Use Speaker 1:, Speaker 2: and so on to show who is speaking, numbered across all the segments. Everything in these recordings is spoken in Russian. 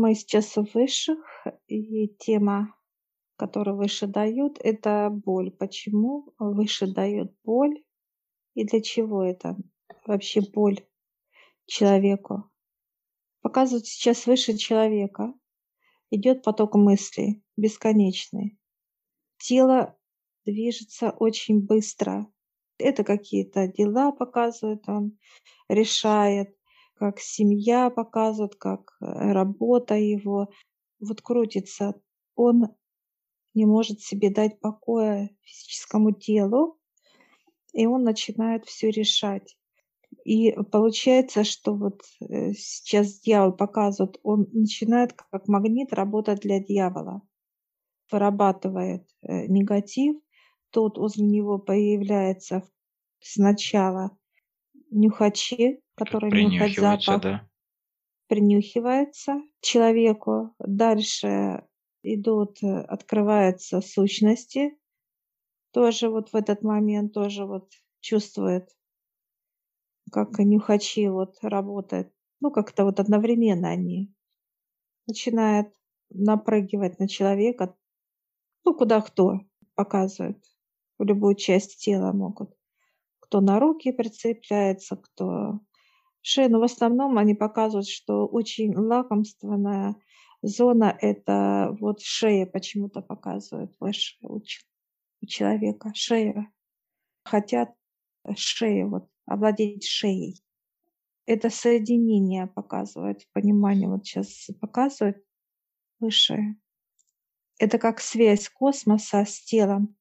Speaker 1: Мы сейчас у высших, и тема, которую выше дают, это боль. Почему выше дают боль и для чего это вообще боль человеку? Показывают сейчас выше человека, идет поток мыслей бесконечный. Тело движется очень быстро. Это какие-то дела показывает он, решает, как семья показывает, как э, работа его. Вот крутится. Он не может себе дать покоя физическому телу, и он начинает все решать. И получается, что вот э, сейчас дьявол показывает, он начинает как магнит работать для дьявола, вырабатывает э, негатив, тот возле него появляется сначала нюхачи, которые нюхают запах, да? принюхивается человеку. Дальше идут, э, открываются сущности. Тоже вот в этот момент тоже вот чувствует, как нюхачи вот работают. Ну, как-то вот одновременно они начинают напрыгивать на человека. Ну, куда кто показывает. В любую часть тела могут кто на руки прицепляется, кто шею. Но в основном они показывают, что очень лакомственная зона – это вот шея почему-то показывают выше у, человека. Шея. Хотят шею, вот, овладеть шеей. Это соединение показывает, понимание вот сейчас показывает выше. Это как связь космоса с телом.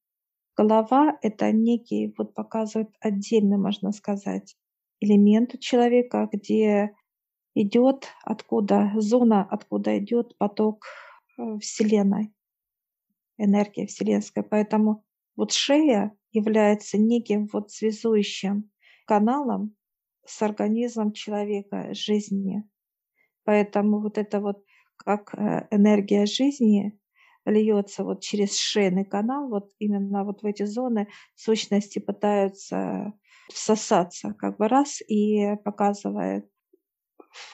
Speaker 1: Голова– это некий, вот показывает отдельно, можно сказать, элемент у человека, где идет откуда, зона, откуда идет поток э, Вселенной, энергия вселенская. Поэтому вот шея является неким вот связующим каналом с организмом человека, жизни. Поэтому вот это вот как э, энергия жизни льется вот через шейный канал, вот именно вот в эти зоны сущности пытаются всосаться как бы раз и показывает,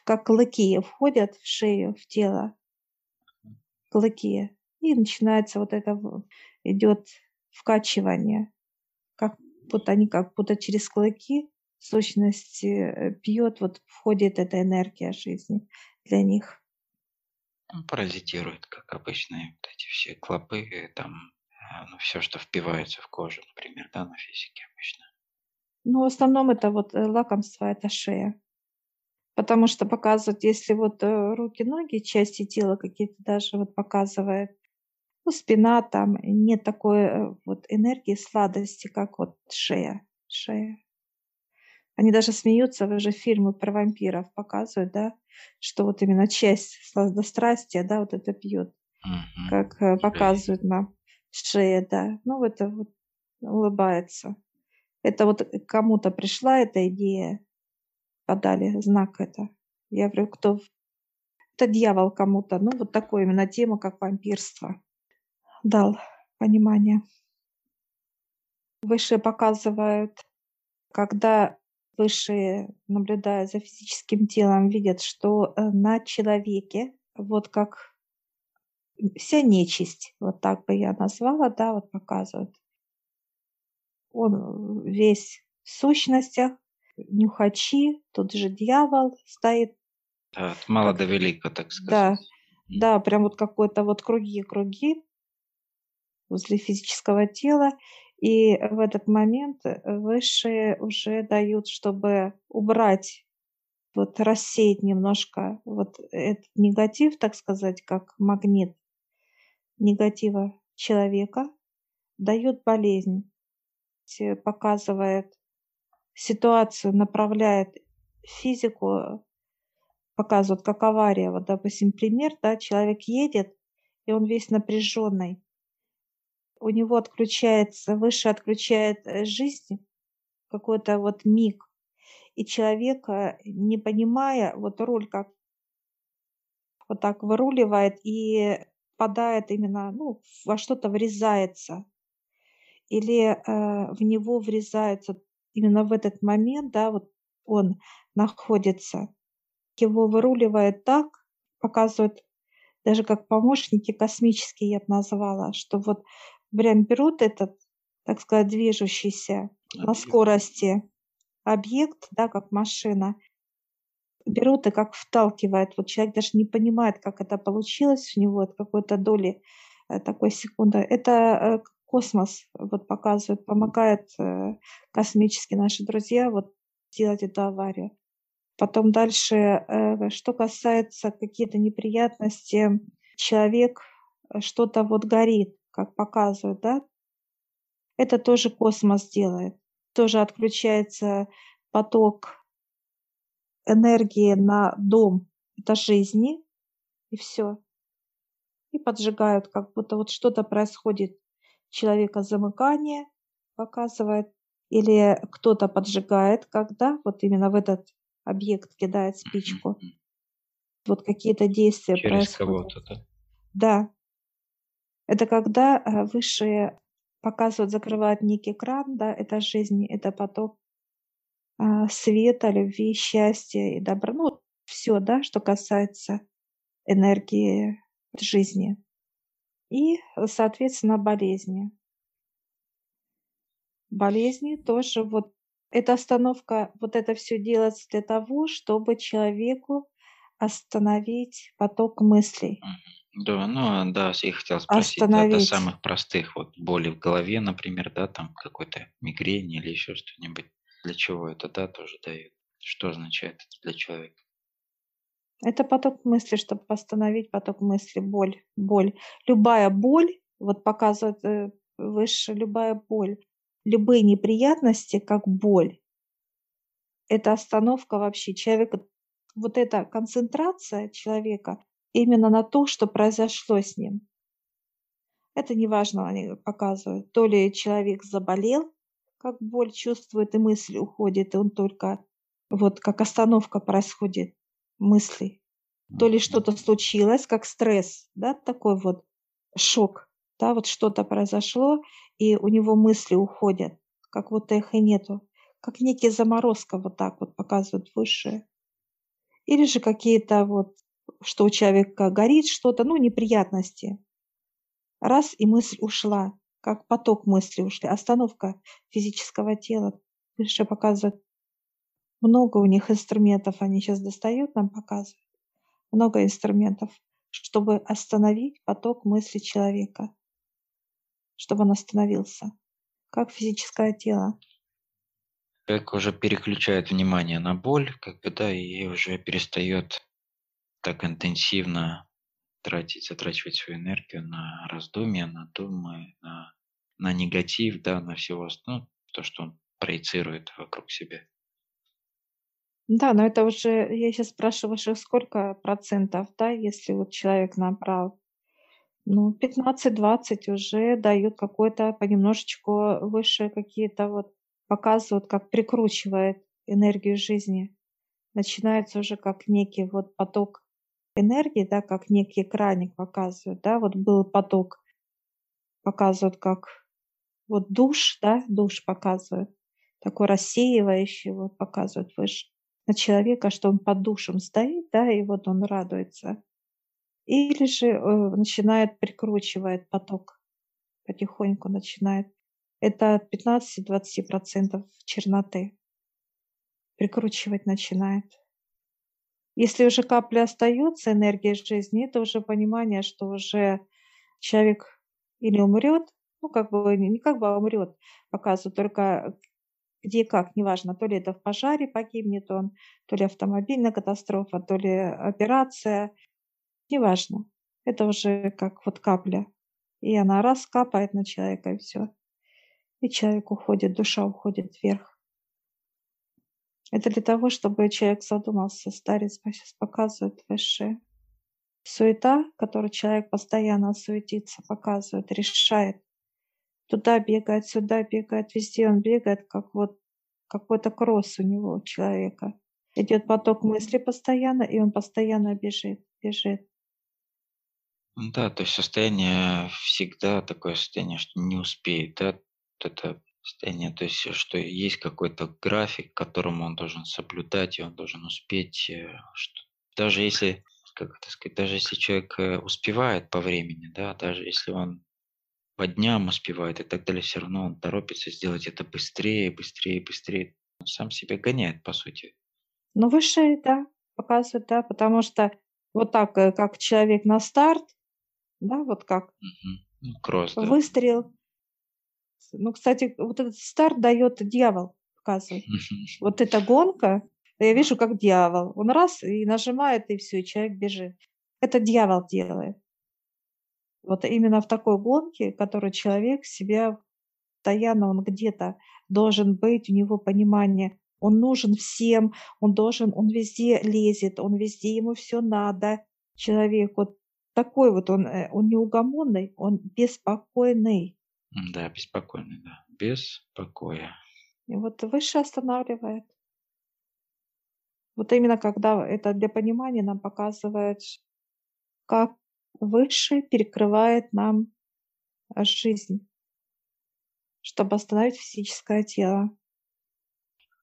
Speaker 1: как клыки входят в шею, в тело, клыки, и начинается вот это, идет вкачивание, как будто они как будто через клыки сущности э, пьет, вот входит эта энергия жизни для них.
Speaker 2: Он паразитирует, как обычные вот эти все клопы, там, э, ну, все, что впивается в кожу, например, да, на физике обычно.
Speaker 1: Ну, в основном это вот э, лакомство, это шея. Потому что показывают, если вот руки, ноги, части тела какие-то даже вот показывает, ну, спина там, нет такой вот энергии, сладости, как вот шея. Шея. Они даже смеются, вы же фильмы про вампиров показывают, да, что вот именно часть сладострастия, да, вот это пьет, угу. как э, показывают на шее, да. Ну, это вот улыбается. Это вот кому-то пришла эта идея, подали знак это. Я говорю, кто? Это дьявол кому-то. Ну, вот такой именно тема, как вампирство. Дал понимание. Выше показывают, когда высшие, наблюдая за физическим телом, видят, что э, на человеке, вот как вся нечисть, вот так бы я назвала, да, вот показывают. Он весь в сущностях, нюхачи, тут же дьявол стоит.
Speaker 2: Да, от мала до велика, так сказать.
Speaker 1: Да, да, прям вот какой-то вот круги-круги возле физического тела. И в этот момент высшие уже дают, чтобы убрать, вот рассеять немножко вот этот негатив, так сказать, как магнит негатива человека, дает болезнь, показывает ситуацию, направляет физику, показывает, как авария. Вот, допустим, пример, да, человек едет, и он весь напряженный у него отключается, выше отключает э, жизнь, какой-то вот миг, и человека, не понимая, вот руль как вот так выруливает и падает именно, ну, во что-то врезается. Или э, в него врезается именно в этот момент, да, вот он находится. Его выруливает так, показывает даже как помощники космические, я бы назвала, что вот прям берут этот, так сказать, движущийся на скорости объект, да, как машина, берут и как вталкивает. Вот человек даже не понимает, как это получилось у него от какой-то доли э, такой секунды. Это э, космос вот показывает, помогает э, космические наши друзья вот сделать эту аварию. Потом дальше, что касается какие-то неприятности, человек что-то вот горит, как показывают, да, это тоже космос делает. Тоже отключается поток энергии на дом, это жизни, и все. И поджигают, как будто вот что-то происходит. Человека замыкание показывает, или кто-то поджигает, когда вот именно в этот объект кидает спичку. Вот какие-то действия
Speaker 2: Через
Speaker 1: происходят.
Speaker 2: кого-то, да?
Speaker 1: Да. Это когда э, высшие показывают, закрывают некий кран, да, это жизнь, это поток а, света, любви, счастья и добра. Ну, все, да, что касается энергии жизни. И, соответственно, болезни. Болезни тоже вот эта остановка, вот это все делается для того, чтобы человеку остановить поток мыслей.
Speaker 2: Да, ну а, да, я хотел спросить, да, до самых простых, вот боли в голове, например, да, там какой-то мигрень или еще что-нибудь. Для чего это, да, тоже дает? Что означает это для человека?
Speaker 1: Это поток мысли, чтобы остановить поток мысли, боль, боль. Любая боль, вот показывает э, выше, любая боль, любые неприятности, как боль. Это остановка вообще человека. Вот эта концентрация человека именно на то, что произошло с ним. Это неважно, они показывают. То ли человек заболел, как боль чувствует, и мысль уходит, и он только вот как остановка происходит мыслей. То ли что-то случилось, как стресс, да, такой вот шок, да, вот что-то произошло, и у него мысли уходят, как вот их и нету, как некие заморозка вот так вот показывают высшие. Или же какие-то вот, что у человека горит что-то, ну, неприятности. Раз, и мысль ушла как поток мысли ушли, остановка физического тела. Выше показывают. Много у них инструментов они сейчас достают, нам показывают. Много инструментов, чтобы остановить поток мысли человека, чтобы он остановился, как физическое тело.
Speaker 2: Человек уже переключает внимание на боль, как бы, да, и уже перестает так интенсивно тратить, затрачивать свою энергию на раздумья, на думы, на, на негатив, да, на всего, ну, то, что он проецирует вокруг себя.
Speaker 1: Да, но это уже, я сейчас спрашиваю, что сколько процентов, да, если вот человек набрал, ну, 15-20 уже дают какой-то понемножечку выше какие-то вот, показывают, как прикручивает энергию жизни. Начинается уже как некий вот поток энергии, да, как некий краник показывают, да, вот был поток, показывают как вот душ, да, душ показывают, такой рассеивающий, вот показывают выше на человека, что он под душем стоит, да, и вот он радуется. Или же э, начинает прикручивает поток, потихоньку начинает. Это от 15-20% черноты. Прикручивать начинает. Если уже капля остается, энергия жизни, это уже понимание, что уже человек или умрет, ну, как бы, не как бы а умрет, показывают только где как, неважно, то ли это в пожаре погибнет он, то ли автомобильная катастрофа, то ли операция, неважно. Это уже как вот капля. И она раз капает на человека, и все. И человек уходит, душа уходит вверх. Это для того, чтобы человек задумался. Старец сейчас показывает высшее. Суета, которой человек постоянно суетится, показывает, решает. Туда бегает, сюда бегает, везде он бегает, как вот какой-то кросс у него, у человека. Идет поток мысли постоянно, и он постоянно бежит, бежит.
Speaker 2: Да, то есть состояние всегда такое состояние, что не успеет, да, это состояние, то есть что есть какой-то график, которому он должен соблюдать, и он должен успеть, э, что даже если как это сказать, даже если человек э, успевает по времени, да, даже если он по дням успевает и так далее, все равно он торопится сделать это быстрее, быстрее, быстрее. Он сам себя гоняет, по сути.
Speaker 1: Ну, выше, да, показывает, да, потому что вот так, э, как человек на старт, да, вот как
Speaker 2: Мгм. Ну, кросс, да.
Speaker 1: выстрел. Ну, кстати, вот этот старт дает дьявол, показывает. Вот эта гонка, я вижу, как дьявол. Он раз и нажимает, и все, и человек бежит. Это дьявол делает. Вот именно в такой гонке, которой человек себя постоянно, он где-то должен быть, у него понимание, он нужен всем, он должен, он везде лезет, он везде, ему все надо. Человек вот такой вот, он, э, он неугомонный, он беспокойный.
Speaker 2: Да, беспокойный, да. Без покоя.
Speaker 1: И вот выше останавливает. Вот именно когда это для понимания нам показывает, как выше перекрывает нам а, жизнь, чтобы остановить физическое тело.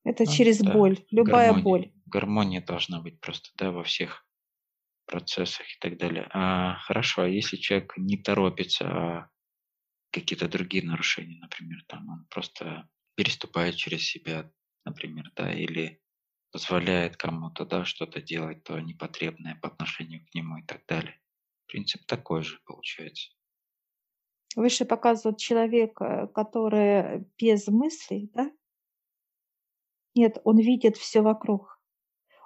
Speaker 1: Это
Speaker 2: Ну
Speaker 1: через
Speaker 2: да,
Speaker 1: боль, любая
Speaker 2: гармония.
Speaker 1: боль.
Speaker 2: Гармония должна быть просто, да, во всех процессах и так далее. А, хорошо, а если человек не торопится, а какие-то другие нарушения, например, там он просто переступает через себя, например, да, или позволяет кому-то, да, что-то делать, то непотребное по отношению к нему и так далее. Принцип такой же получается.
Speaker 1: Выше показывает человек, э, который без мыслей, да? Нет, он видит все вокруг.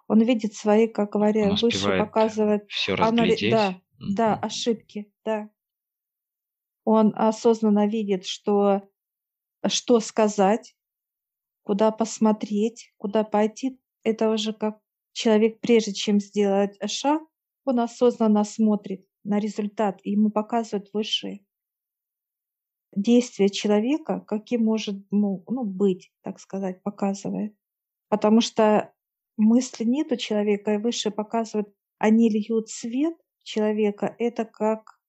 Speaker 1: Он видит свои, как
Speaker 2: Он
Speaker 1: говоря, выше показывает,
Speaker 2: все разглядеть.
Speaker 1: да, да,
Speaker 2: Мгм.
Speaker 1: ошибки, да. Он осознанно видит, что, что сказать, куда посмотреть, куда пойти. Это уже как человек, прежде чем сделать шаг, он осознанно смотрит на результат, ему показывают высшие действия человека, каким может ну, ну, быть, так сказать, показывает. Потому что мысли нет у человека, и выше показывают, они льют свет человека. Это как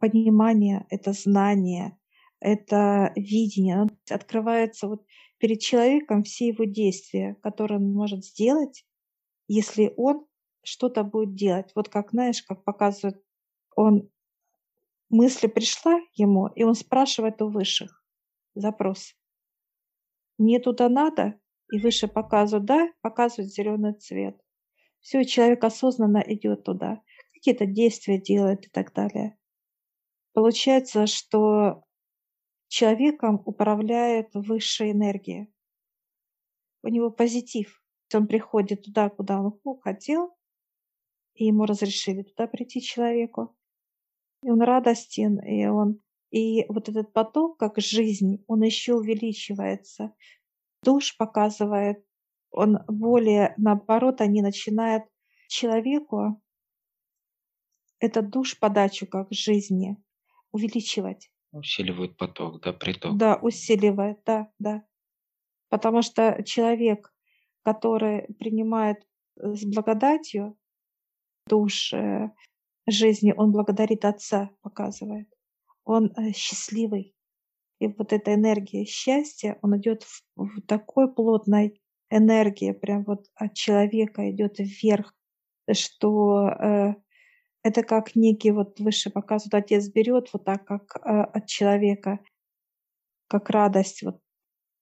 Speaker 1: понимание, это знание, это видение. Оно Открывается вот перед человеком все его действия, которые он может сделать, если он что-то будет делать. Вот как, знаешь, как показывает, он мысль пришла ему, и он спрашивает у высших запрос. Мне туда надо, и выше показывают, да, показывает зеленый цвет. Все, человек осознанно идет туда, какие-то действия делает и так далее. Получается, что человеком управляет высшая энергия. У него позитив. Он приходит туда, куда он хотел, и ему разрешили туда прийти человеку. И он радостен, и он и вот этот поток, как жизнь, он еще увеличивается. Душ показывает, он более, наоборот, они начинают человеку этот душ подачу как жизни увеличивать.
Speaker 2: Усиливают поток, да, приток.
Speaker 1: Да, усиливает, да, да. Потому что человек, который принимает с благодатью душ жизни, он благодарит Отца, показывает. Он э, счастливый. И вот эта энергия счастья, он идет в, в такой плотной энергии, прям вот от человека идет вверх, что э, это как некий вот выше показывает, отец берет вот так, как э, от человека, как радость, вот,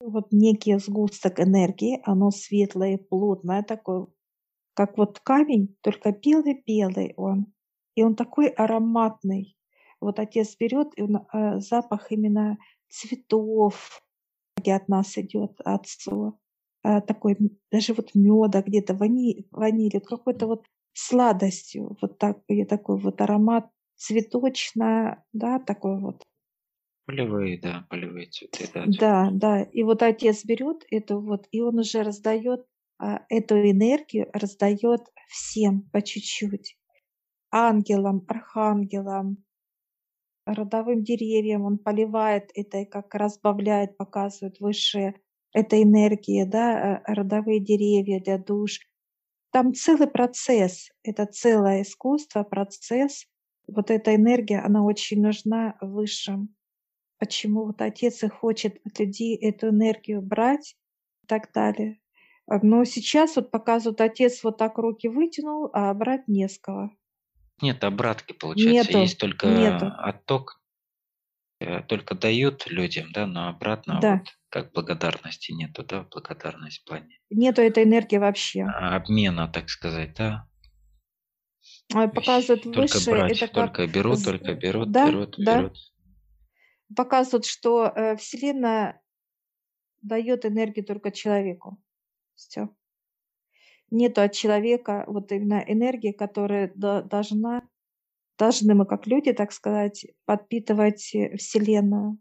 Speaker 1: вот некий сгусток энергии, оно светлое плотное такое, как вот камень, только белый-белый он. И он такой ароматный. Вот отец берет, и он, э, запах именно цветов, где от нас идет отцу. Э, такой даже вот меда где-то, вани, ванили, какой-то вот сладостью, вот так, и такой вот аромат цветочно, да, такой вот.
Speaker 2: Полевые, да, полевые цветы, да.
Speaker 1: Да, да. И вот отец берет эту вот, и он уже раздает эту энергию, раздает всем по чуть-чуть. Ангелам, архангелам, родовым деревьям он поливает это, как разбавляет, показывает высшие этой энергии, да, э, родовые деревья для душ. Там целый процесс, это целое искусство, процесс. Вот эта энергия, она очень нужна высшим. Почему вот отец и хочет от людей эту энергию брать и так далее. А, но сейчас вот показывают, отец вот так руки вытянул, а брать не с кого.
Speaker 2: Нет обратки, получается.
Speaker 1: Нету,
Speaker 2: Есть только
Speaker 1: нету.
Speaker 2: отток, э, только дают людям, да, но обратно
Speaker 1: Да,
Speaker 2: вот как благодарности нету, да, благодарность в плане
Speaker 1: нету этой энергии вообще.
Speaker 2: а, обмена, так сказать, да.
Speaker 1: А,
Speaker 2: есть
Speaker 1: Показывают
Speaker 2: только
Speaker 1: выше,
Speaker 2: брать,
Speaker 1: это как,
Speaker 2: только берут,
Speaker 1: з-
Speaker 2: только берут,
Speaker 1: да,
Speaker 2: берут,
Speaker 1: да,
Speaker 2: берут.
Speaker 1: показывают, что э, Вселенная дает энергию только человеку. Все. Нету от человека вот именно энергии, которая до- должна, должны мы как люди, так сказать, подпитывать э, Вселенную.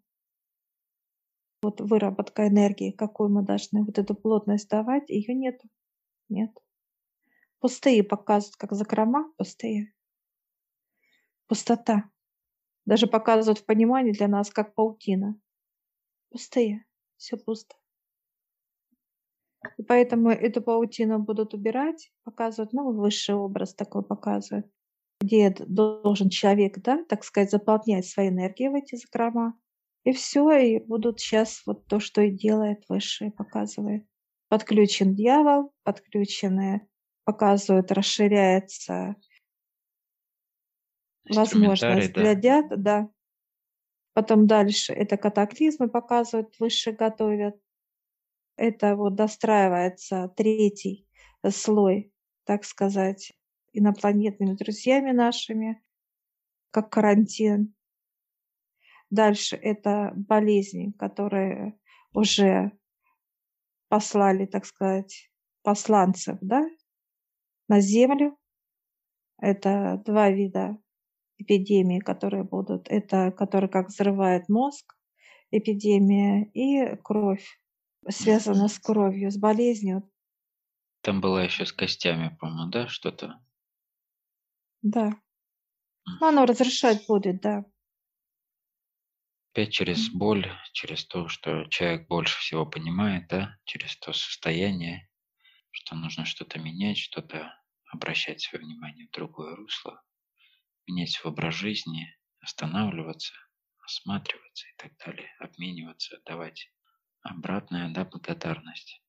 Speaker 1: Вот выработка энергии, какую мы должны вот эту плотность давать, ее нет. Нет. Пустые показывают, как закрома, пустые. Пустота. Даже показывают в понимании для нас, как паутина. Пустые. Все пусто. Поэтому эту паутину будут убирать, показывают, ну, высший образ такой показывают, где должен человек, да, так сказать, заполнять своей энергией в эти закрома. И все, и будут сейчас вот то, что и делает высший, показывает. Подключен дьявол, подключены, показывают, расширяется возможность
Speaker 2: да.
Speaker 1: для дяд, да. Потом дальше это катаклизмы показывают, выше готовят. Это вот достраивается третий слой, так сказать, инопланетными друзьями нашими, как карантин. Дальше это болезни, которые уже послали, так сказать, посланцев, да, на Землю. Это два вида эпидемии, которые будут. Это, которые как взрывает мозг, эпидемия, и кровь, связана с кровью, с болезнью.
Speaker 2: Там была еще с костями, по-моему, да, что-то.
Speaker 1: Да. Ну, оно разрешать будет, да.
Speaker 2: Опять через боль, через то, что человек больше всего понимает, да, через то состояние, что нужно что-то менять, что-то обращать свое внимание в другое русло, менять свой образ жизни, останавливаться, осматриваться и так далее, обмениваться, давать обратная, да, благодарность.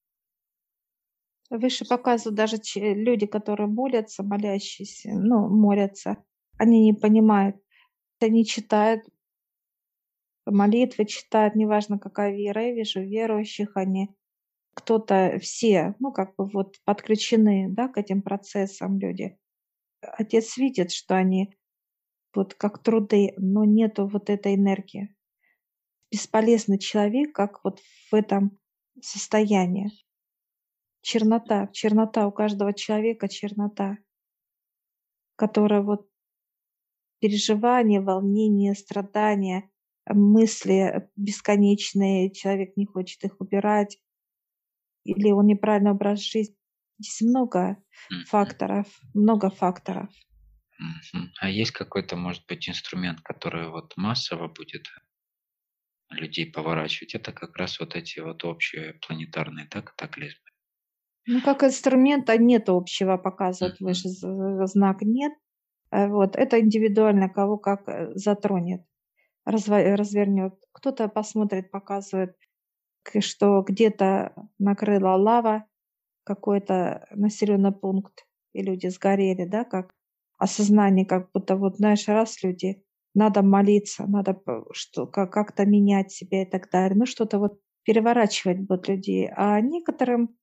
Speaker 1: Выше показывают даже че- люди, которые молятся, молящиеся, ну, молятся, они не понимают. Они читают молитвы, читают, неважно какая вера, я вижу верующих, они кто-то, все, ну, как бы вот подключены, да, к этим процессам люди. Отец видит, что они вот как труды, но нету вот этой энергии. Бесполезный человек, как вот в этом состоянии. Чернота, чернота у каждого человека, чернота, которая вот переживания, волнения, страдания, мысли бесконечные, человек не хочет их убирать, или он неправильный образ жизни. Здесь много факторов, много факторов.
Speaker 2: А есть какой-то, может быть, инструмент, который вот массово будет людей поворачивать? Это как раз вот эти вот общие планетарные да, катаклизмы.
Speaker 1: Ну, как инструмента нет общего, показывает
Speaker 2: Мгм.
Speaker 1: выше знак нет. Э, Вот, это индивидуально, кого как э, затронет, развернет. Кто-то посмотрит, показывает, что где-то накрыла лава, какой-то населенный пункт, и люди сгорели, да, как осознание, как будто вот, знаешь, раз люди, надо молиться, надо что, как- как-то менять себя и так далее. Ну, что-то вот переворачивать будут людей. А некоторым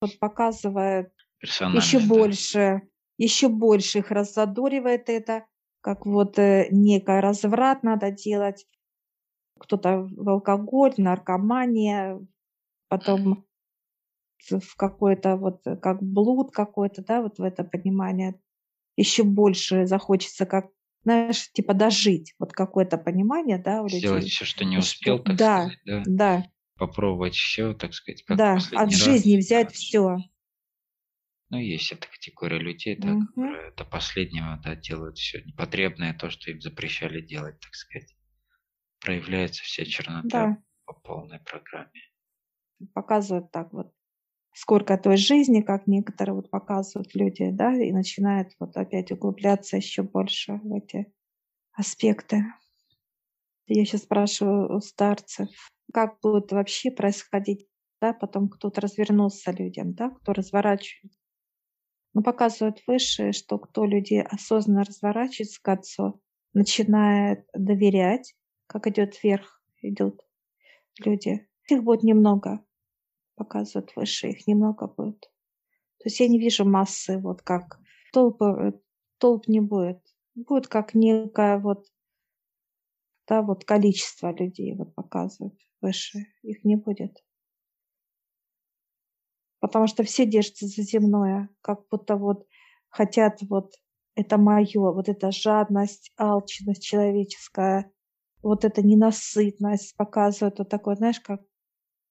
Speaker 1: вот показывает еще
Speaker 2: да.
Speaker 1: больше, еще больше их раззадоривает это, как вот э, некий разврат надо делать, кто-то в алкоголь, наркомания, потом в в какой-то вот э, как блуд какой-то, да, вот в это понимание. Еще больше захочется, как, знаешь, типа дожить, вот какое-то понимание, да, у
Speaker 2: Сделать
Speaker 1: людей.
Speaker 2: все, что не
Speaker 1: Что,
Speaker 2: успел, так
Speaker 1: да,
Speaker 2: сказать, да.
Speaker 1: да,
Speaker 2: Попробовать все, так сказать, как
Speaker 1: да, от
Speaker 2: раз.
Speaker 1: жизни взять все.
Speaker 2: Ну, есть эта категория людей, да,
Speaker 1: Мгм.
Speaker 2: которые до последнего да, делают все непотребное, то, что им запрещали делать, так сказать. Проявляется вся чернота
Speaker 1: Да,
Speaker 2: по полной программе.
Speaker 1: показывают так вот. Сколько той жизни, как некоторые вот показывают люди, да, и начинают вот опять углубляться еще больше в эти аспекты. Я сейчас спрашиваю у старцев, как будет вообще происходить да, потом кто-то развернулся людям, да, кто разворачивает. Но показывают высшие, что кто люди осознанно разворачивается к Отцу, начинает доверять, как идет вверх, идут люди. Их будет немного, показывают высшие, их немного будет. То есть я не вижу массы, вот как толпы, толп не будет. Будет как некое вот, да, вот количество людей вот показывают выше, их не будет. Потому что все держатся за земное, как будто вот хотят вот это мое, вот эта жадность, алчность человеческая, вот эта ненасытность показывает вот такое, знаешь, как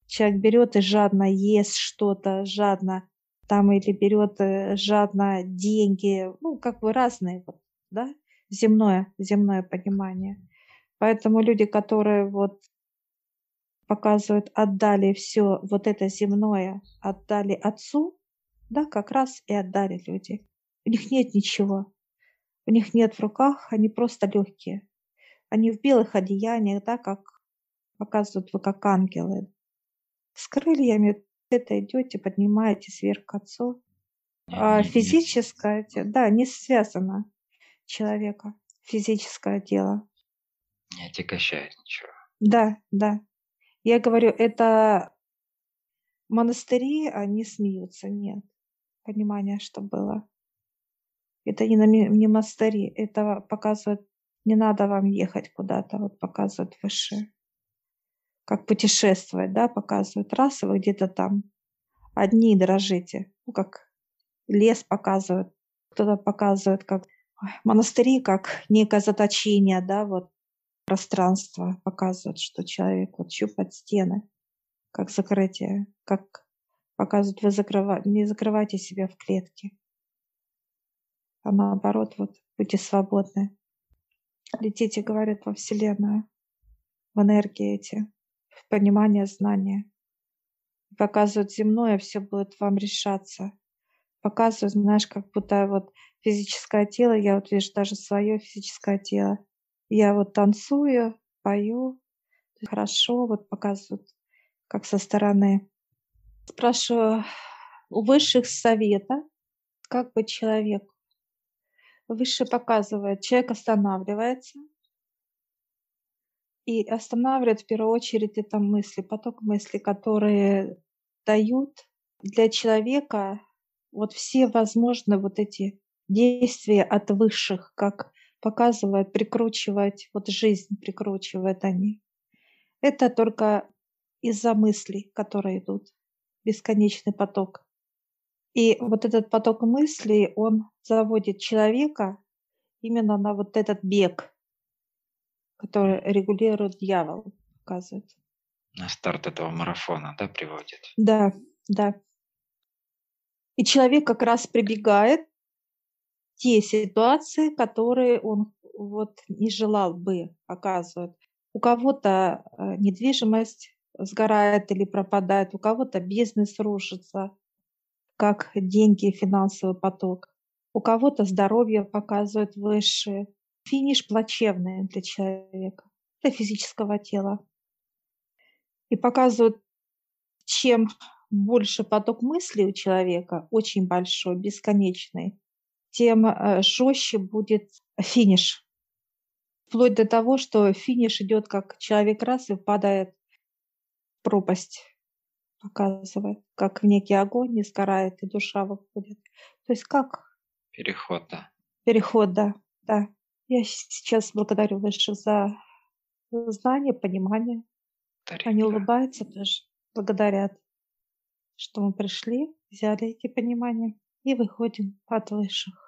Speaker 1: человек берет и жадно ест что-то, жадно там или берет э, жадно деньги, ну, как бы разные, вот, да, земное, земное понимание. Поэтому люди, которые вот показывают, отдали все вот это земное, отдали отцу, да, как раз и отдали люди. У них нет ничего. У них нет в руках, они просто легкие. Они в белых одеяниях, да, как показывают вы, как ангелы. С крыльями это идете, поднимаетесь вверх к Отцу. А физическое, да, не связано человека, физическое дело.
Speaker 2: Не отягощает ничего.
Speaker 1: Да, да. Я говорю, это монастыри, они смеются, нет. Понимание, что было. Это не, на, не монастыри, это показывает, не надо вам ехать куда-то, вот показывает выше как путешествовать, да, показывают. Раз, вы где-то там одни дрожите, ну, как лес показывают, кто-то показывает, как монастыри, как некое заточение, да, вот пространство показывает, что человек вот щупает стены, как закрытие, как показывают, вы закрыва... не закрывайте себя в клетке, а наоборот, вот будьте свободны. Летите, говорят, во Вселенную, в энергии эти в понимание знания. Показывают земное, все будет вам решаться. Показывают, знаешь, как будто вот физическое тело, я вот вижу даже свое физическое тело. Я вот танцую, пою, хорошо, вот показывают, как со стороны. Спрашиваю у высших совета, как быть человеку. Выше показывает, человек останавливается, и останавливает в первую очередь это мысли, поток мыслей, которые дают для человека вот все возможные вот эти действия от высших, как показывает, прикручивать, вот жизнь прикручивает они. Это только из-за мыслей, которые идут, бесконечный поток. И вот этот поток мыслей, он заводит человека именно на вот этот бег – который регулирует дьявол, показывает.
Speaker 2: На старт этого марафона, да, приводит?
Speaker 1: Да, да. И человек как раз прибегает те ситуации, которые он вот не желал бы, показывать. У кого-то э, недвижимость сгорает или пропадает, у кого-то бизнес рушится, как деньги, финансовый поток. У кого-то здоровье показывает высшее, финиш плачевный для человека, для физического тела. И показывают, чем больше поток мыслей у человека, очень большой, бесконечный, тем э, жестче будет финиш. Вплоть до того, что финиш идет как человек раз и падает в пропасть, показывает, как в некий огонь не сгорает, и душа выходит. То есть как?
Speaker 2: Переход, да.
Speaker 1: Переход, да, да. Я сейчас благодарю высших за знание, понимание.
Speaker 2: Тариф,
Speaker 1: Они улыбаются тоже, благодарят, что мы пришли, взяли эти понимания и выходим от высших.